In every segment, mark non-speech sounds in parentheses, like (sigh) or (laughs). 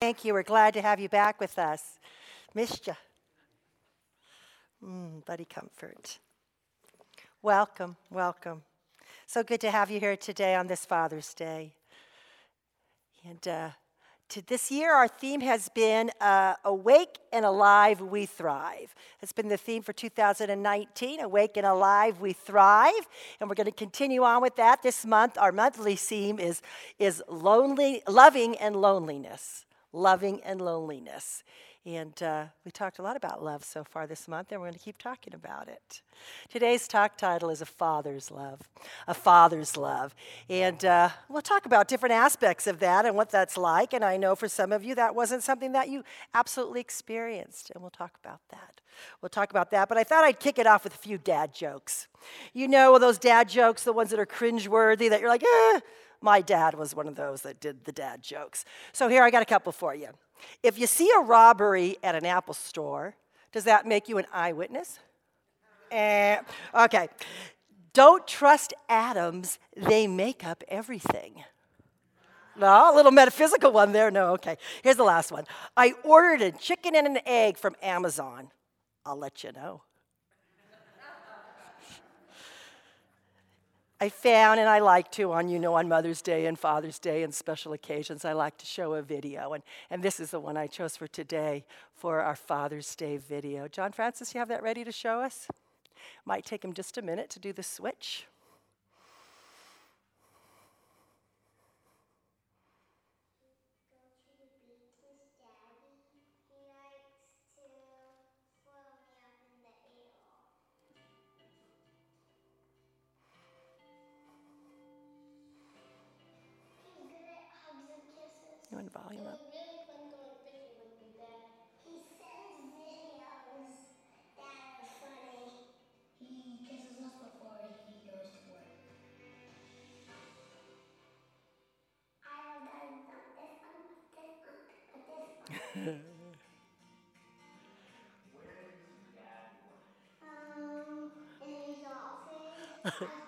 Thank you. We're glad to have you back with us. Missed you. Mm, buddy comfort. Welcome, welcome. So good to have you here today on this Father's Day. And uh, to this year, our theme has been uh, Awake and Alive, We Thrive. It's been the theme for 2019 Awake and Alive, We Thrive. And we're going to continue on with that this month. Our monthly theme is, is lonely, loving and loneliness loving and loneliness. And uh, we talked a lot about love so far this month, and we're going to keep talking about it. Today's talk title is A Father's Love. A Father's Love. And uh, we'll talk about different aspects of that and what that's like. And I know for some of you that wasn't something that you absolutely experienced, and we'll talk about that. We'll talk about that. But I thought I'd kick it off with a few dad jokes. You know, those dad jokes, the ones that are cringeworthy, that you're like, eh my dad was one of those that did the dad jokes. So here I got a couple for you. If you see a robbery at an Apple store, does that make you an eyewitness? Eh, okay. Don't trust atoms, they make up everything. No, a little metaphysical one there. No, okay. Here's the last one. I ordered a chicken and an egg from Amazon. I'll let you know. I found, and I like to, on you know, on Mother's Day and Father's Day and special occasions, I like to show a video, and, and this is the one I chose for today for our Father's Day video. John Francis, you have that ready to show us? Might take him just a minute to do the switch. Volume up? um, in his (laughs) office.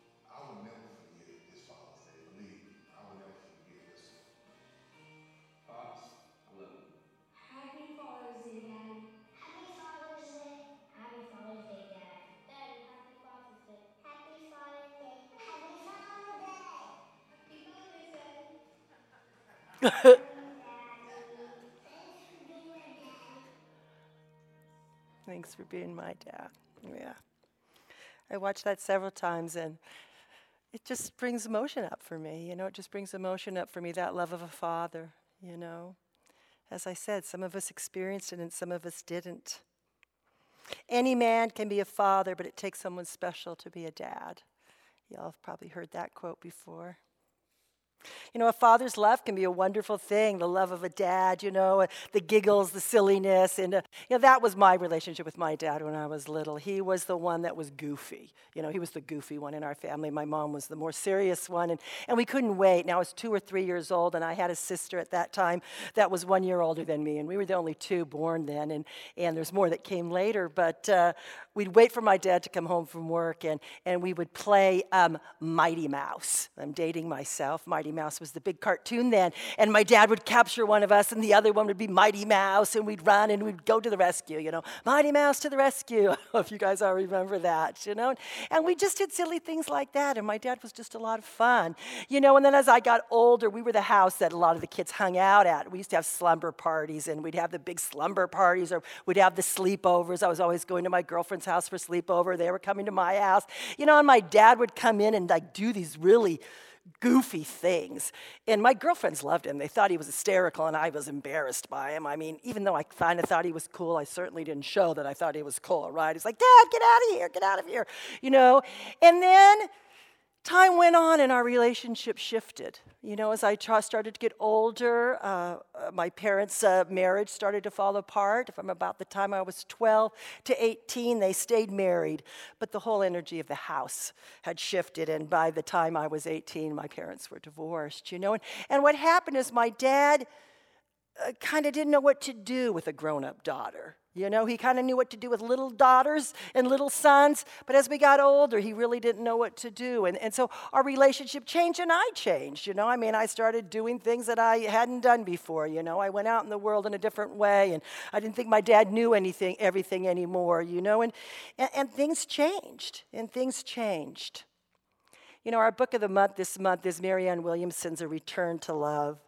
(laughs) Thanks for being my dad. Yeah. I watched that several times and it just brings emotion up for me. You know, it just brings emotion up for me, that love of a father, you know. As I said, some of us experienced it and some of us didn't. Any man can be a father, but it takes someone special to be a dad. Y'all have probably heard that quote before. You know, a father's love can be a wonderful thing the love of a dad, you know, the giggles, the silliness. And, uh, you know, that was my relationship with my dad when I was little. He was the one that was goofy. You know, he was the goofy one in our family. My mom was the more serious one. And, and we couldn't wait. Now, I was two or three years old, and I had a sister at that time that was one year older than me. And we were the only two born then. And, and there's more that came later. But uh, we'd wait for my dad to come home from work, and, and we would play um, Mighty Mouse. I'm dating myself. Mighty Mouse was the big cartoon then. And my dad would capture one of us, and the other one would be Mighty Mouse, and we'd run and we'd go to the rescue, you know. Mighty Mouse to the rescue. (laughs) I don't know if you guys all remember that, you know. And we just did silly things like that, and my dad was just a lot of fun, you know. And then as I got older, we were the house that a lot of the kids hung out at. We used to have slumber parties, and we'd have the big slumber parties, or we'd have the sleepovers. I was always going to my girlfriend's house for sleepover. They were coming to my house, you know. And my dad would come in and like do these really goofy things. And my girlfriends loved him. They thought he was hysterical, and I was embarrassed by him. I mean, even though I kind of thought he was cool, I certainly didn't show that I thought he was cool, right? He's like, Dad, get out of here, get out of here, you know? And then time went on and our relationship shifted. You know, as I started to get older, uh, my parents' uh, marriage started to fall apart. From about the time I was 12 to 18, they stayed married, but the whole energy of the house had shifted. And by the time I was 18, my parents were divorced, you know. And, and what happened is my dad Uh, kind of didn't know what to do with a grown up daughter. You know, he kind of knew what to do with little daughters and little sons, but as we got older, he really didn't know what to do. And, and so our relationship changed and I changed. You know, I mean, I started doing things that I hadn't done before. You know, I went out in the world in a different way, and I didn't think my dad knew anything, everything anymore, you know, and, and, and things changed, and things changed. You know, our book of the month this month is Marianne Williamson's A Return to Love.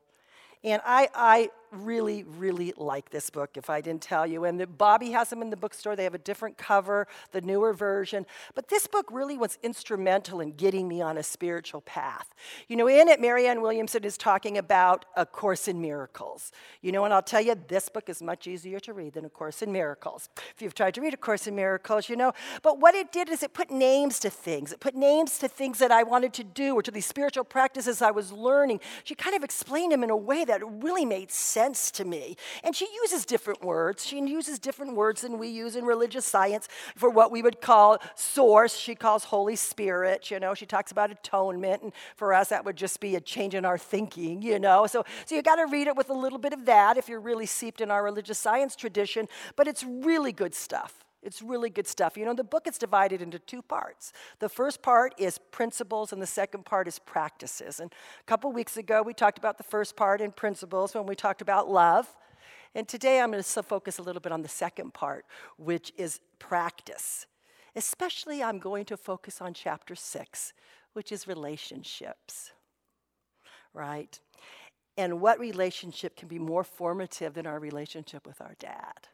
And I, I really, really like this book, if I didn't tell you. And Bobby has them in the bookstore. They have a different cover, the newer version. But this book really was instrumental in getting me on a spiritual path. You know, in it, Marianne Williamson is talking about A Course in Miracles. You know, and I'll tell you, this book is much easier to read than A Course in Miracles. If you've tried to read A Course in Miracles, you know. But what it did is it put names to things. It put names to things that I wanted to do or to these spiritual practices I was learning. She kind of explained them in a way that really made sense sense to me. And she uses different words. She uses different words than we use in religious science for what we would call source. She calls Holy Spirit, you know. She talks about atonement. And for us, that would just be a change in our thinking, you know. So, so you got to read it with a little bit of that if you're really seeped in our religious science tradition. But it's really good stuff. It's really good stuff. You know, the book is divided into two parts. The first part is principles, and the second part is practices. And a couple weeks ago, we talked about the first part in principles when we talked about love. And today, I'm going to focus a little bit on the second part, which is practice. Especially, I'm going to focus on chapter six, which is relationships, right? And what relationship can be more formative than our relationship with our dad?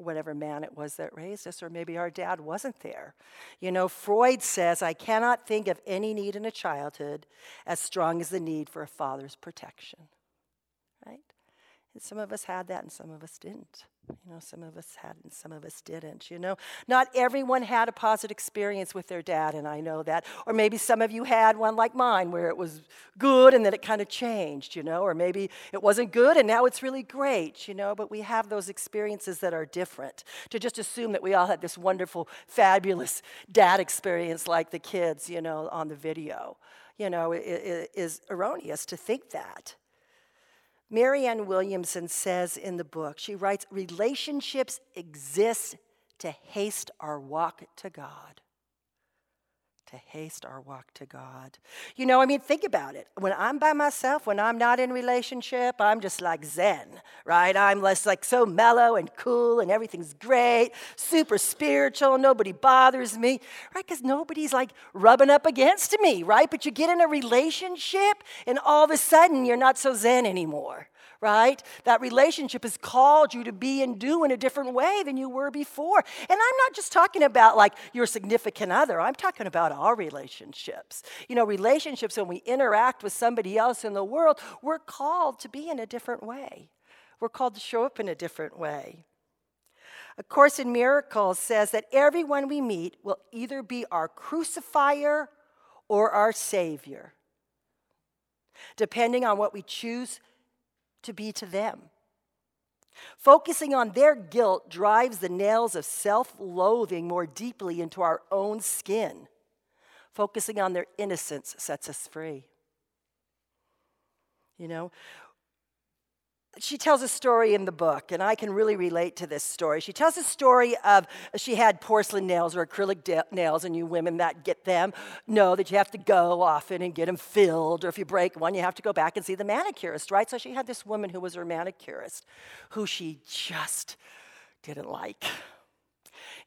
Whatever man it was that raised us, or maybe our dad wasn't there. You know, Freud says, I cannot think of any need in a childhood as strong as the need for a father's protection. And some of us had that and some of us didn't. You know, some of us had and some of us didn't. You know, not everyone had a positive experience with their dad, and I know that. Or maybe some of you had one like mine where it was good and then it kind of changed, you know, or maybe it wasn't good and now it's really great, you know, but we have those experiences that are different. To just assume that we all had this wonderful, fabulous dad experience like the kids, you know, on the video, you know, is erroneous to think that. Marianne Williamson says in the book, she writes, relationships exist to haste our walk to God. To haste our walk to God. You know, I mean, think about it. When I'm by myself, when I'm not in relationship, I'm just like Zen, right? I'm less like so mellow and cool and everything's great, super spiritual, nobody bothers me, right? Because nobody's like rubbing up against me, right? But you get in a relationship and all of a sudden you're not so Zen anymore right? That relationship has called you to be and do in a different way than you were before. And I'm not just talking about like your significant other, I'm talking about our relationships. You know, relationships when we interact with somebody else in the world, we're called to be in a different way. We're called to show up in a different way. A Course in Miracles says that everyone we meet will either be our crucifier or our Savior, depending on what we choose to be to them. Focusing on their guilt drives the nails of self loathing more deeply into our own skin. Focusing on their innocence sets us free. You know, she tells a story in the book, and I can really relate to this story. She tells a story of she had porcelain nails or acrylic nails, and you women that get them know that you have to go often and get them filled, or if you break one, you have to go back and see the manicurist, right? So she had this woman who was her manicurist, who she just didn't like.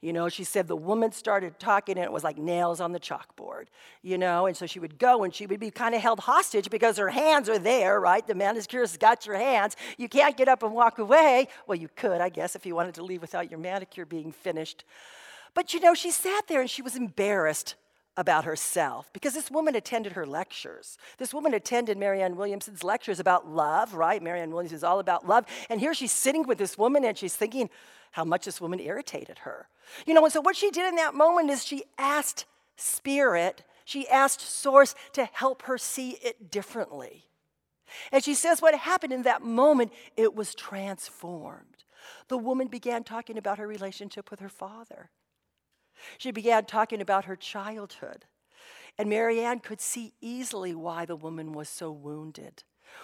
You know, she said the woman started talking and it was like nails on the chalkboard, you know, and so she would go and she would be kind of held hostage because her hands are there, right? The manicurist got your hands. You can't get up and walk away. Well, you could, I guess, if you wanted to leave without your manicure being finished. But you know, she sat there and she was embarrassed about herself because this woman attended her lectures. This woman attended Marianne Williamson's lectures about love, right? Marianne Williamson is all about love. And here she's sitting with this woman and she's thinking how much this woman irritated her. You know, and so what she did in that moment is she asked Spirit, she asked Source to help her see it differently. And she says what happened in that moment, it was transformed. The woman began talking about her relationship with her father. She began talking about her childhood. And Marianne could see easily why the woman was so wounded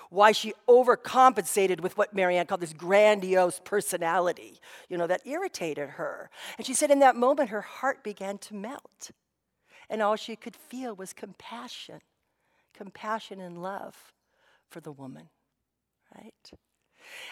why she overcompensated with what Marianne called this grandiose personality, you know, that irritated her. And she said in that moment, her heart began to melt. And all she could feel was compassion, compassion and love for the woman, right?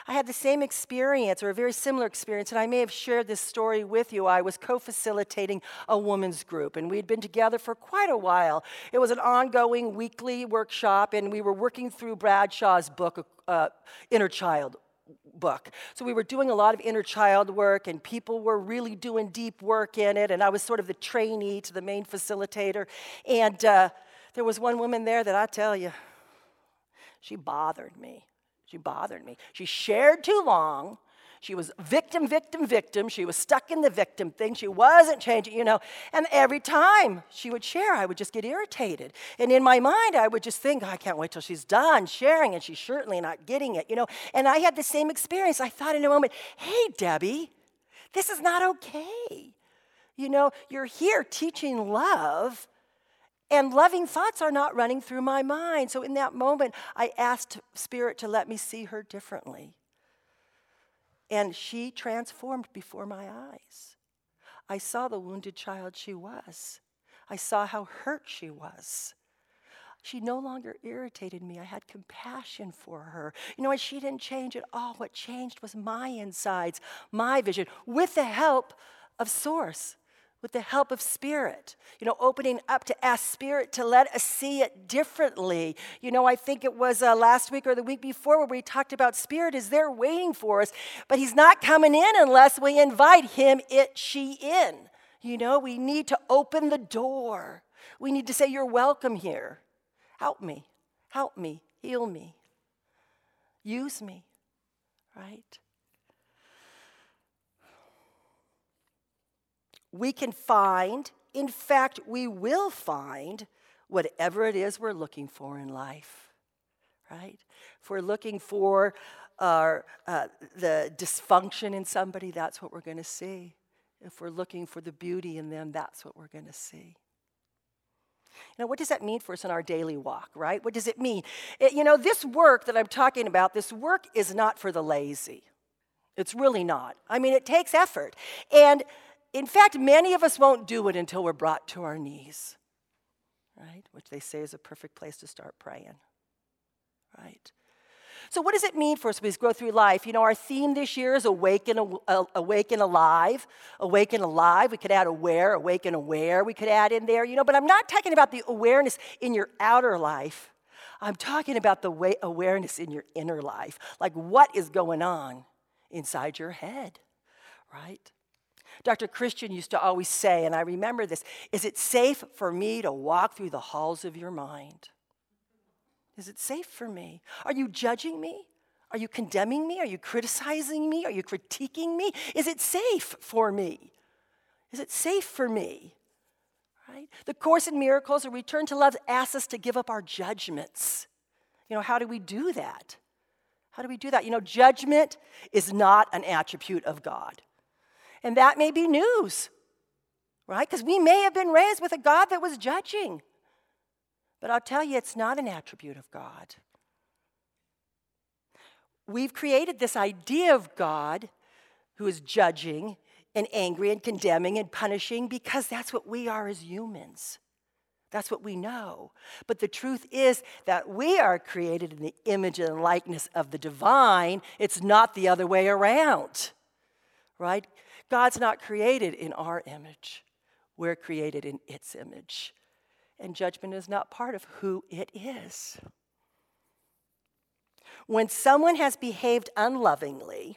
I had the same experience or a very similar experience, and I may have shared this story with you. I was co facilitating a women's group, and we'd been together for quite a while. It was an ongoing weekly workshop, and we were working through Bradshaw's book, uh, Inner Child book. So we were doing a lot of inner child work, and people were really doing deep work in it. And I was sort of the trainee to the main facilitator. And uh, there was one woman there that I tell you, she bothered me. She bothered me. She shared too long. She was victim, victim, victim. She was stuck in the victim thing. She wasn't changing, you know. And every time she would share, I would just get irritated. And in my mind, I would just think, oh, I can't wait till she's done sharing, and she's certainly not getting it, you know. And I had the same experience. I thought in a moment, hey, Debbie, this is not okay. You know, you're here teaching love, and loving thoughts are not running through my mind. So in that moment, I asked Spirit to let me see her differently. And she transformed before my eyes. I saw the wounded child she was. I saw how hurt she was. She no longer irritated me. I had compassion for her. You know what? She didn't change at all. What changed was my insides, my vision, with the help of Source with the help of Spirit, you know, opening up to ask Spirit to let us see it differently. You know, I think it was uh, last week or the week before where we talked about Spirit is there waiting for us, but He's not coming in unless we invite Him, it, she in. You know, we need to open the door. We need to say, You're welcome here. Help me, help me, heal me, use me, right? We can find, in fact, we will find whatever it is we're looking for in life, right? If we're looking for uh, uh, the dysfunction in somebody, that's what we're going to see. If we're looking for the beauty in them, that's what we're going to see. You know, what does that mean for us in our daily walk, right? What does it mean? It, you know, this work that I'm talking about, this work is not for the lazy. It's really not. I mean, it takes effort. And in fact, many of us won't do it until we're brought to our knees, right? Which they say is a perfect place to start praying, right? So, what does it mean for us as we go through life? You know, our theme this year is awaken, uh, awaken alive. Awaken alive. We could add aware, awaken aware. We could add in there, you know, but I'm not talking about the awareness in your outer life. I'm talking about the way awareness in your inner life. Like what is going on inside your head, right? Dr. Christian used to always say, and I remember this is it safe for me to walk through the halls of your mind? Is it safe for me? Are you judging me? Are you condemning me? Are you criticizing me? Are you critiquing me? Is it safe for me? Is it safe for me? Right? The Course in Miracles or Return to Love asks us to give up our judgments. You know, how do we do that? How do we do that? You know, judgment is not an attribute of God. And that may be news, right? Because we may have been raised with a God that was judging. But I'll tell you, it's not an attribute of God. We've created this idea of God who is judging and angry and condemning and punishing because that's what we are as humans. That's what we know. But the truth is that we are created in the image and likeness of the divine. It's not the other way around, right? God's not created in our image, we're created in its image. And judgment is not part of who it is. When someone has behaved unlovingly,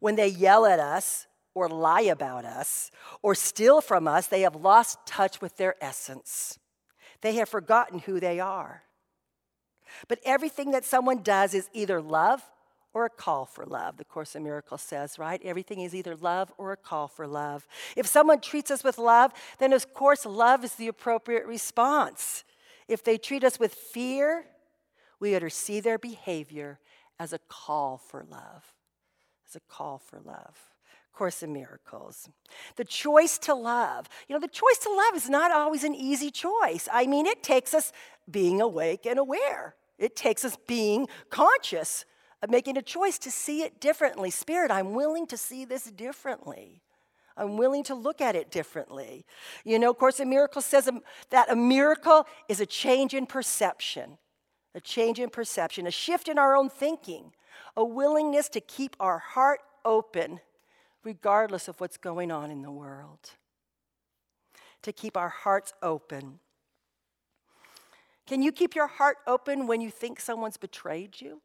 when they yell at us or lie about us or steal from us, they have lost touch with their essence. They have forgotten who they are. But everything that someone does is either love or a call for love, the Course in Miracles says, right? Everything is either love or a call for love. If someone treats us with love, then of course love is the appropriate response. If they treat us with fear, we ought to see their behavior as a call for love. As a call for love. Course in Miracles. The choice to love. You know, the choice to love is not always an easy choice. I mean, it takes us being awake and aware, it takes us being conscious making a choice to see it differently. Spirit, I'm willing to see this differently. I'm willing to look at it differently. You know, of Course a miracle says that a miracle is a change in perception, a change in perception, a shift in our own thinking, a willingness to keep our heart open regardless of what's going on in the world. To keep our hearts open. Can you keep your heart open when you think someone's betrayed you?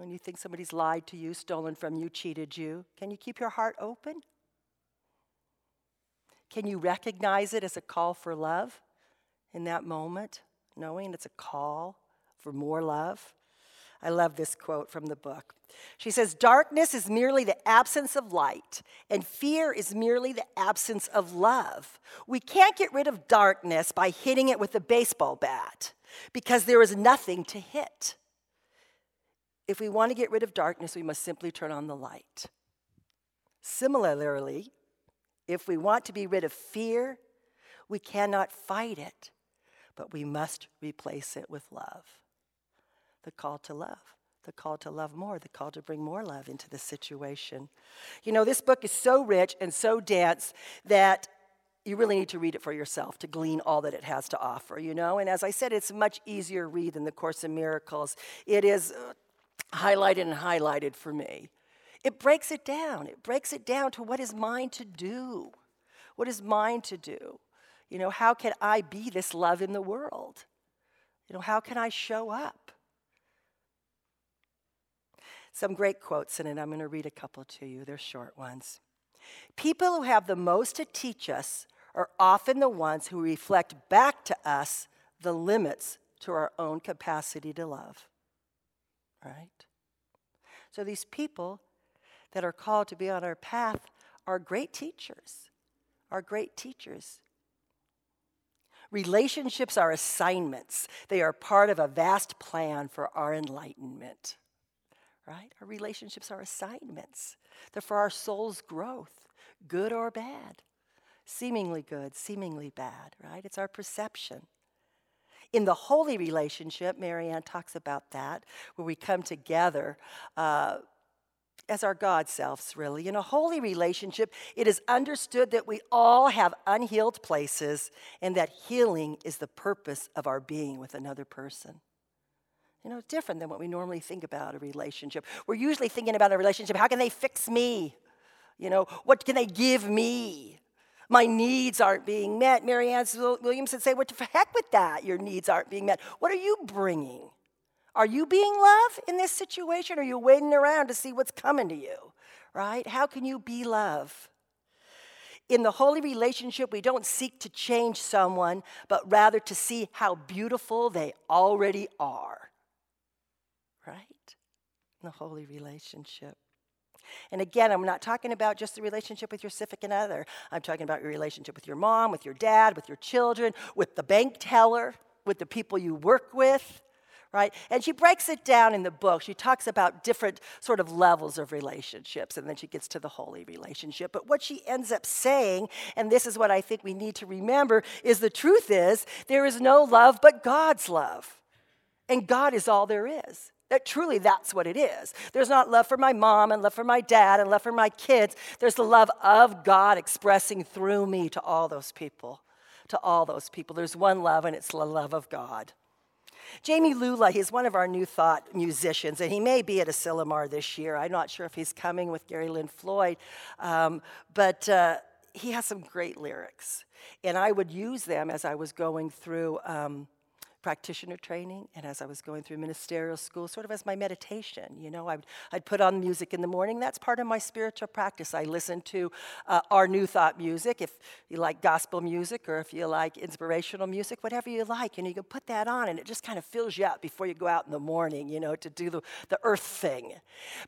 When you think somebody's lied to you, stolen from you, cheated you? Can you keep your heart open? Can you recognize it as a call for love in that moment, knowing it's a call for more love? I love this quote from the book. She says, Darkness is merely the absence of light, and fear is merely the absence of love. We can't get rid of darkness by hitting it with a baseball bat because there is nothing to hit. If we want to get rid of darkness, we must simply turn on the light. Similarly, if we want to be rid of fear, we cannot fight it, but we must replace it with love the call to love, the call to love more, the call to bring more love into the situation. You know, this book is so rich and so dense that you really need to read it for yourself to glean all that it has to offer, you know? And as I said, it's a much easier read than The Course in Miracles. It is uh, highlighted and highlighted for me. It breaks it down. It breaks it down to what is mine to do. What is mine to do? You know, how can I be this love in the world? You know, how can I show up? some great quotes in it. I'm going to read a couple to you. They're short ones. People who have the most to teach us are often the ones who reflect back to us the limits to our own capacity to love. Right? So these people that are called to be on our path are great teachers, are great teachers. Relationships are assignments, they are part of a vast plan for our enlightenment right? Our relationships are assignments. They're for our soul's growth, good or bad, seemingly good, seemingly bad, right? It's our perception. In the holy relationship, Marianne talks about that, where we come together uh, as our God selves, really. In a holy relationship, it is understood that we all have unhealed places and that healing is the purpose of our being with another person. You know, it's different than what we normally think about a relationship. We're usually thinking about a relationship how can they fix me? You know, what can they give me? My needs aren't being met. Mary Ann Williams would say, What the heck with that? Your needs aren't being met. What are you bringing? Are you being love in this situation? Are you waiting around to see what's coming to you? Right? How can you be love? In the holy relationship, we don't seek to change someone, but rather to see how beautiful they already are right? In the holy relationship. And again, I'm not talking about just the relationship with your significant other. I'm talking about your relationship with your mom, with your dad, with your children, with the bank teller, with the people you work with, right? And she breaks it down in the book. She talks about different sort of levels of relationships, and then she gets to the holy relationship. But what she ends up saying, and this is what I think we need to remember, is the truth is there is no love but God's love. And God is all there is. That truly that's what it is. There's not love for my mom and love for my dad and love for my kids. There's the love of God expressing through me to all those people. To all those people. There's one love, and it's the love of God. Jami Lula, he's one of our new thought musicians, and he may be at Asilomar this year. I'm not sure if he's coming with Gary Lynn Floyd, um, but uh, he has some great lyrics. And I would use them as I was going through. Um, practitioner training and as I was going through ministerial school, sort of as my meditation. You know, I'd, I'd put on music in the morning. That's part of my spiritual practice. I listen to uh, our New Thought music, if you like gospel music or if you like inspirational music, whatever you like. And you can put that on and it just kind of fills you up before you go out in the morning, you know, to do the, the earth thing.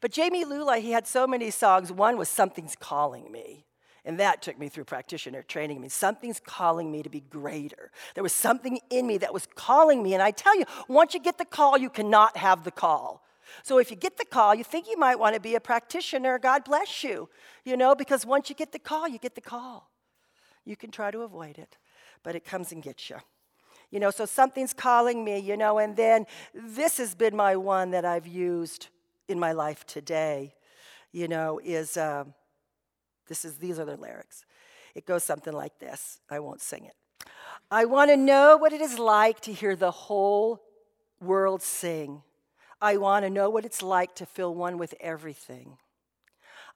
But Jami Lula, he had so many songs. One was Something's Calling Me. And that took me through practitioner training. I mean, something's calling me to be greater. There was something in me that was calling me. And I tell you, once you get the call, you cannot have the call. So if you get the call, you think you might want to be a practitioner, God bless you, you know, because once you get the call, you get the call. You can try to avoid it, but it comes and gets you. You know, so something's calling me, you know, and then this has been my one that I've used in my life today, you know, is. Uh, this is, these are the lyrics. It goes something like this. I won't sing it. I want to know what it is like to hear the whole world sing. I want to know what it's like to feel one with everything.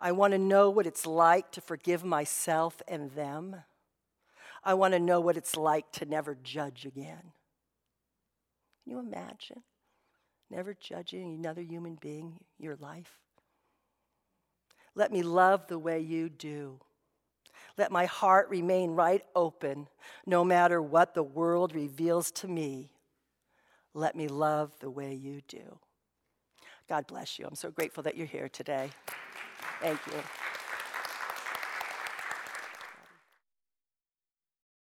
I want to know what it's like to forgive myself and them. I want to know what it's like to never judge again. Can you imagine? Never judging another human being, your life? Let me love the way you do. Let my heart remain right open no matter what the world reveals to me. Let me love the way you do. God bless you. I'm so grateful that you're here today. Thank you.